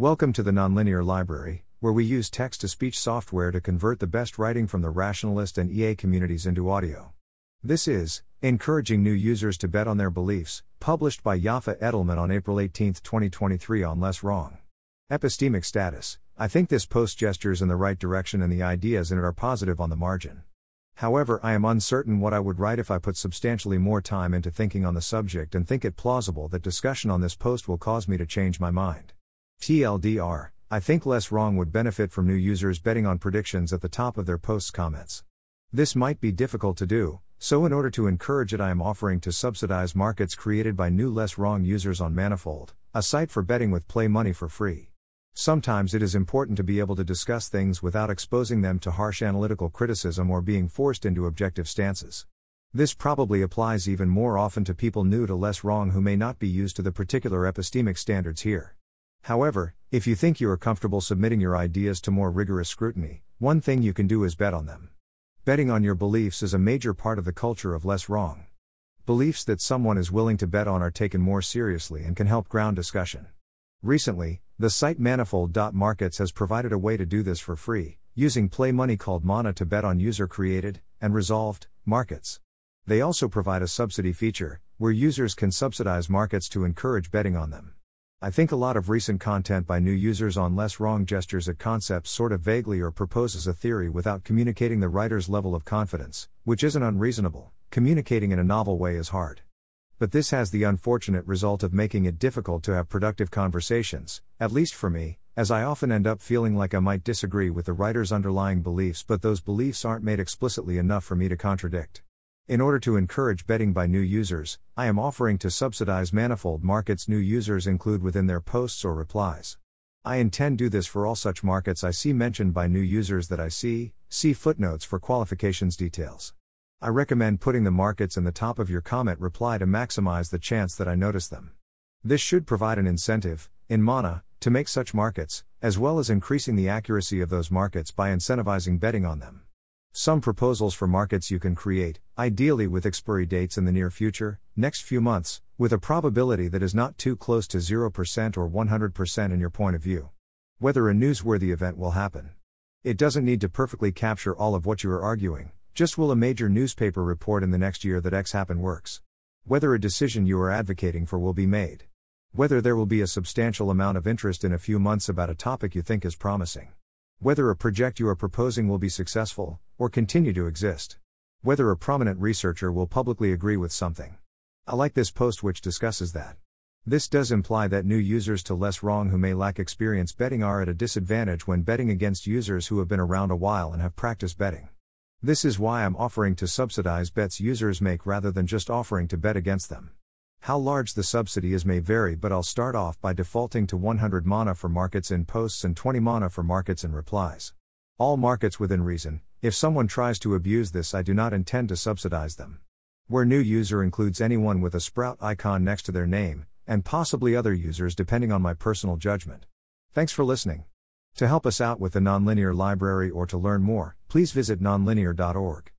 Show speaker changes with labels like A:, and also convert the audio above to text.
A: Welcome to the Nonlinear Library, where we use text to speech software to convert the best writing from the rationalist and EA communities into audio. This is Encouraging New Users to Bet on Their Beliefs, published by Yafah Edelman on April 18, 2023, on Less Wrong. Epistemic status I think this post gestures in the right direction and the ideas in it are positive on the margin. However, I am uncertain what I would write if I put substantially more time into thinking on the subject and think it plausible that discussion on this post will cause me to change my mind. TLDR, I think Less Wrong would benefit from new users betting on predictions at the top of their posts comments. This might be difficult to do, so in order to encourage it, I am offering to subsidize markets created by new Less Wrong users on Manifold, a site for betting with play money for free. Sometimes it is important to be able to discuss things without exposing them to harsh analytical criticism or being forced into objective stances. This probably applies even more often to people new to Less Wrong who may not be used to the particular epistemic standards here. However, if you think you are comfortable submitting your ideas to more rigorous scrutiny, one thing you can do is bet on them. Betting on your beliefs is a major part of the culture of less wrong. Beliefs that someone is willing to bet on are taken more seriously and can help ground discussion. Recently, the site Manifold.markets has provided a way to do this for free, using play money called Mana to bet on user created and resolved markets. They also provide a subsidy feature, where users can subsidize markets to encourage betting on them. I think a lot of recent content by new users on less wrong gestures at concepts sort of vaguely or proposes a theory without communicating the writer's level of confidence, which isn't unreasonable. Communicating in a novel way is hard. But this has the unfortunate result of making it difficult to have productive conversations, at least for me, as I often end up feeling like I might disagree with the writer's underlying beliefs, but those beliefs aren't made explicitly enough for me to contradict. In order to encourage betting by new users, I am offering to subsidize Manifold markets new users include within their posts or replies. I intend to do this for all such markets I see mentioned by new users that I see, see footnotes for qualifications details. I recommend putting the markets in the top of your comment reply to maximize the chance that I notice them. This should provide an incentive, in Mana, to make such markets, as well as increasing the accuracy of those markets by incentivizing betting on them. Some proposals for markets you can create, ideally with expiry dates in the near future, next few months, with a probability that is not too close to 0% or 100% in your point of view. Whether a newsworthy event will happen. It doesn't need to perfectly capture all of what you are arguing, just will a major newspaper report in the next year that X happen works. Whether a decision you are advocating for will be made. Whether there will be a substantial amount of interest in a few months about a topic you think is promising. Whether a project you are proposing will be successful, or continue to exist. Whether a prominent researcher will publicly agree with something. I like this post which discusses that. This does imply that new users to less wrong who may lack experience betting are at a disadvantage when betting against users who have been around a while and have practiced betting. This is why I'm offering to subsidize bets users make rather than just offering to bet against them. How large the subsidy is may vary, but I'll start off by defaulting to 100 mana for markets in posts and 20 mana for markets in replies. All markets within reason, if someone tries to abuse this, I do not intend to subsidize them. Where new user includes anyone with a sprout icon next to their name, and possibly other users depending on my personal judgment. Thanks for listening. To help us out with the Nonlinear Library or to learn more, please visit nonlinear.org.